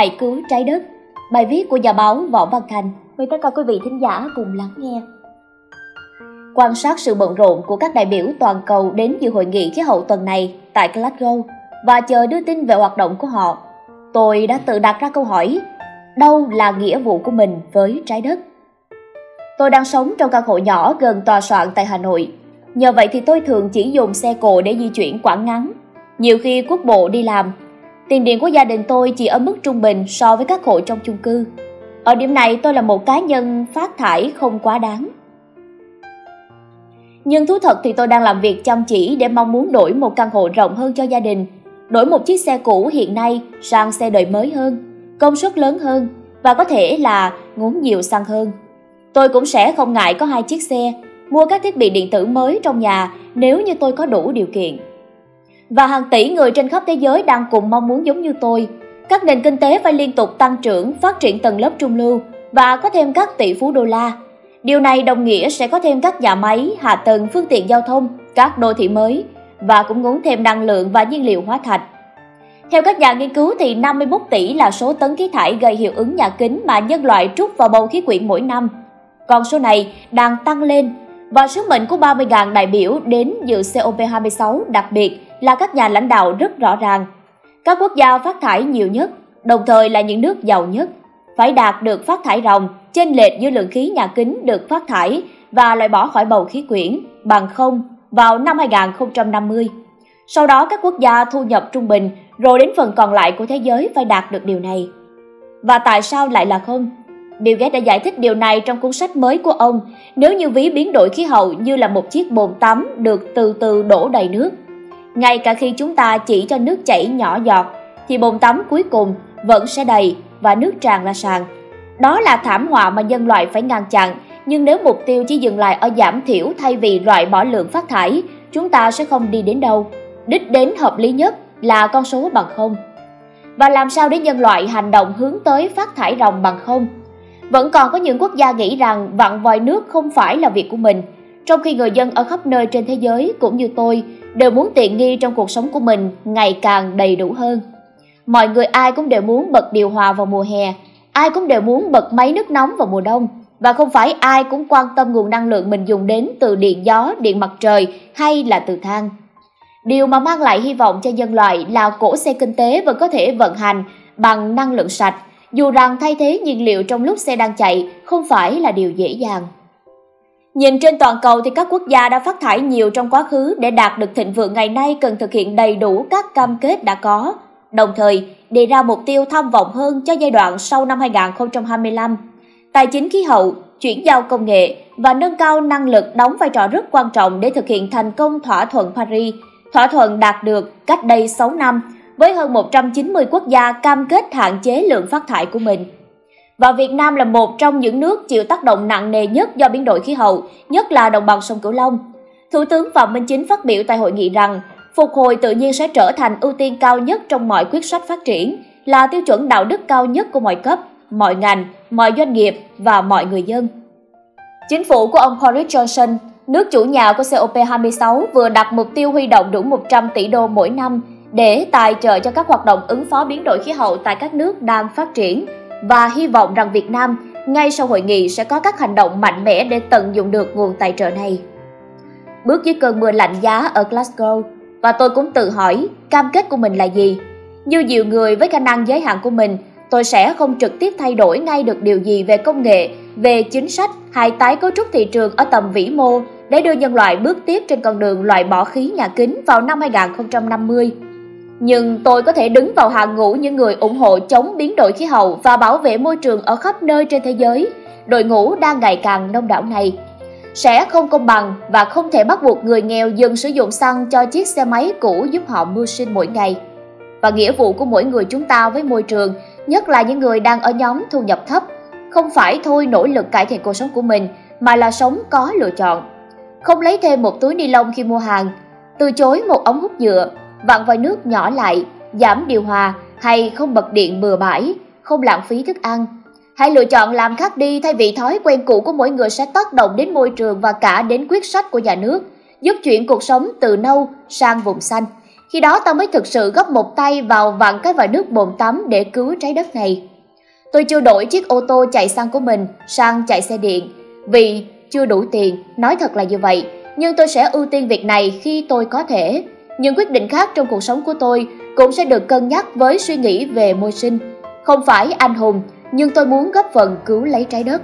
Hãy cứu trái đất. Bài viết của nhà báo Võ Văn Thành. Mời tất cả quý vị thính giả cùng lắng nghe. Quan sát sự bận rộn của các đại biểu toàn cầu đến dự hội nghị khí hậu tuần này tại Glasgow và chờ đưa tin về hoạt động của họ, tôi đã tự đặt ra câu hỏi, đâu là nghĩa vụ của mình với trái đất? Tôi đang sống trong căn hộ nhỏ gần tòa soạn tại Hà Nội. Nhờ vậy thì tôi thường chỉ dùng xe cộ để di chuyển quãng ngắn. Nhiều khi quốc bộ đi làm, tiền điện của gia đình tôi chỉ ở mức trung bình so với các hộ trong chung cư. Ở điểm này tôi là một cá nhân phát thải không quá đáng. Nhưng thú thật thì tôi đang làm việc chăm chỉ để mong muốn đổi một căn hộ rộng hơn cho gia đình, đổi một chiếc xe cũ hiện nay sang xe đời mới hơn, công suất lớn hơn và có thể là ngốn nhiều xăng hơn. Tôi cũng sẽ không ngại có hai chiếc xe, mua các thiết bị điện tử mới trong nhà nếu như tôi có đủ điều kiện. Và hàng tỷ người trên khắp thế giới đang cùng mong muốn giống như tôi. Các nền kinh tế phải liên tục tăng trưởng, phát triển tầng lớp trung lưu và có thêm các tỷ phú đô la. Điều này đồng nghĩa sẽ có thêm các nhà máy, hạ tầng, phương tiện giao thông, các đô thị mới và cũng ngốn thêm năng lượng và nhiên liệu hóa thạch. Theo các nhà nghiên cứu thì 51 tỷ là số tấn khí thải gây hiệu ứng nhà kính mà nhân loại trút vào bầu khí quyển mỗi năm. Con số này đang tăng lên và sứ mệnh của 30.000 đại biểu đến dự COP26 đặc biệt là các nhà lãnh đạo rất rõ ràng. Các quốc gia phát thải nhiều nhất, đồng thời là những nước giàu nhất, phải đạt được phát thải ròng chênh lệch giữa lượng khí nhà kính được phát thải và loại bỏ khỏi bầu khí quyển bằng không vào năm 2050. Sau đó các quốc gia thu nhập trung bình rồi đến phần còn lại của thế giới phải đạt được điều này. Và tại sao lại là không? Bill Gates đã giải thích điều này trong cuốn sách mới của ông nếu như ví biến đổi khí hậu như là một chiếc bồn tắm được từ từ đổ đầy nước. Ngay cả khi chúng ta chỉ cho nước chảy nhỏ giọt thì bồn tắm cuối cùng vẫn sẽ đầy và nước tràn ra sàn. Đó là thảm họa mà nhân loại phải ngăn chặn, nhưng nếu mục tiêu chỉ dừng lại ở giảm thiểu thay vì loại bỏ lượng phát thải, chúng ta sẽ không đi đến đâu. Đích đến hợp lý nhất là con số bằng không. Và làm sao để nhân loại hành động hướng tới phát thải ròng bằng không? Vẫn còn có những quốc gia nghĩ rằng vặn vòi nước không phải là việc của mình, trong khi người dân ở khắp nơi trên thế giới cũng như tôi đều muốn tiện nghi trong cuộc sống của mình ngày càng đầy đủ hơn. Mọi người ai cũng đều muốn bật điều hòa vào mùa hè, ai cũng đều muốn bật máy nước nóng vào mùa đông và không phải ai cũng quan tâm nguồn năng lượng mình dùng đến từ điện gió, điện mặt trời hay là từ than. Điều mà mang lại hy vọng cho nhân loại là cỗ xe kinh tế vẫn có thể vận hành bằng năng lượng sạch dù rằng thay thế nhiên liệu trong lúc xe đang chạy không phải là điều dễ dàng. Nhìn trên toàn cầu thì các quốc gia đã phát thải nhiều trong quá khứ để đạt được thịnh vượng ngày nay cần thực hiện đầy đủ các cam kết đã có, đồng thời đề ra mục tiêu tham vọng hơn cho giai đoạn sau năm 2025. Tài chính khí hậu, chuyển giao công nghệ và nâng cao năng lực đóng vai trò rất quan trọng để thực hiện thành công thỏa thuận Paris, thỏa thuận đạt được cách đây 6 năm với hơn 190 quốc gia cam kết hạn chế lượng phát thải của mình. Và Việt Nam là một trong những nước chịu tác động nặng nề nhất do biến đổi khí hậu, nhất là đồng bằng sông Cửu Long. Thủ tướng Phạm Minh Chính phát biểu tại hội nghị rằng, phục hồi tự nhiên sẽ trở thành ưu tiên cao nhất trong mọi quyết sách phát triển, là tiêu chuẩn đạo đức cao nhất của mọi cấp, mọi ngành, mọi doanh nghiệp và mọi người dân. Chính phủ của ông Boris Johnson, nước chủ nhà của COP26 vừa đặt mục tiêu huy động đủ 100 tỷ đô mỗi năm để tài trợ cho các hoạt động ứng phó biến đổi khí hậu tại các nước đang phát triển và hy vọng rằng Việt Nam ngay sau hội nghị sẽ có các hành động mạnh mẽ để tận dụng được nguồn tài trợ này. Bước dưới cơn mưa lạnh giá ở Glasgow và tôi cũng tự hỏi cam kết của mình là gì. Như nhiều người với khả năng giới hạn của mình, tôi sẽ không trực tiếp thay đổi ngay được điều gì về công nghệ, về chính sách hay tái cấu trúc thị trường ở tầm vĩ mô để đưa nhân loại bước tiếp trên con đường loại bỏ khí nhà kính vào năm 2050 nhưng tôi có thể đứng vào hàng ngũ những người ủng hộ chống biến đổi khí hậu và bảo vệ môi trường ở khắp nơi trên thế giới. Đội ngũ đang ngày càng đông đảo này sẽ không công bằng và không thể bắt buộc người nghèo dừng sử dụng xăng cho chiếc xe máy cũ giúp họ mưu sinh mỗi ngày. Và nghĩa vụ của mỗi người chúng ta với môi trường, nhất là những người đang ở nhóm thu nhập thấp, không phải thôi nỗ lực cải thiện cuộc sống của mình mà là sống có lựa chọn. Không lấy thêm một túi ni lông khi mua hàng, từ chối một ống hút nhựa vặn vòi nước nhỏ lại, giảm điều hòa hay không bật điện bừa bãi, không lãng phí thức ăn. Hãy lựa chọn làm khác đi thay vì thói quen cũ của mỗi người sẽ tác động đến môi trường và cả đến quyết sách của nhà nước, giúp chuyển cuộc sống từ nâu sang vùng xanh. Khi đó ta mới thực sự góp một tay vào vặn cái vòi nước bồn tắm để cứu trái đất này. Tôi chưa đổi chiếc ô tô chạy xăng của mình sang chạy xe điện vì chưa đủ tiền, nói thật là như vậy. Nhưng tôi sẽ ưu tiên việc này khi tôi có thể. Những quyết định khác trong cuộc sống của tôi cũng sẽ được cân nhắc với suy nghĩ về môi sinh. Không phải anh hùng, nhưng tôi muốn góp phần cứu lấy trái đất.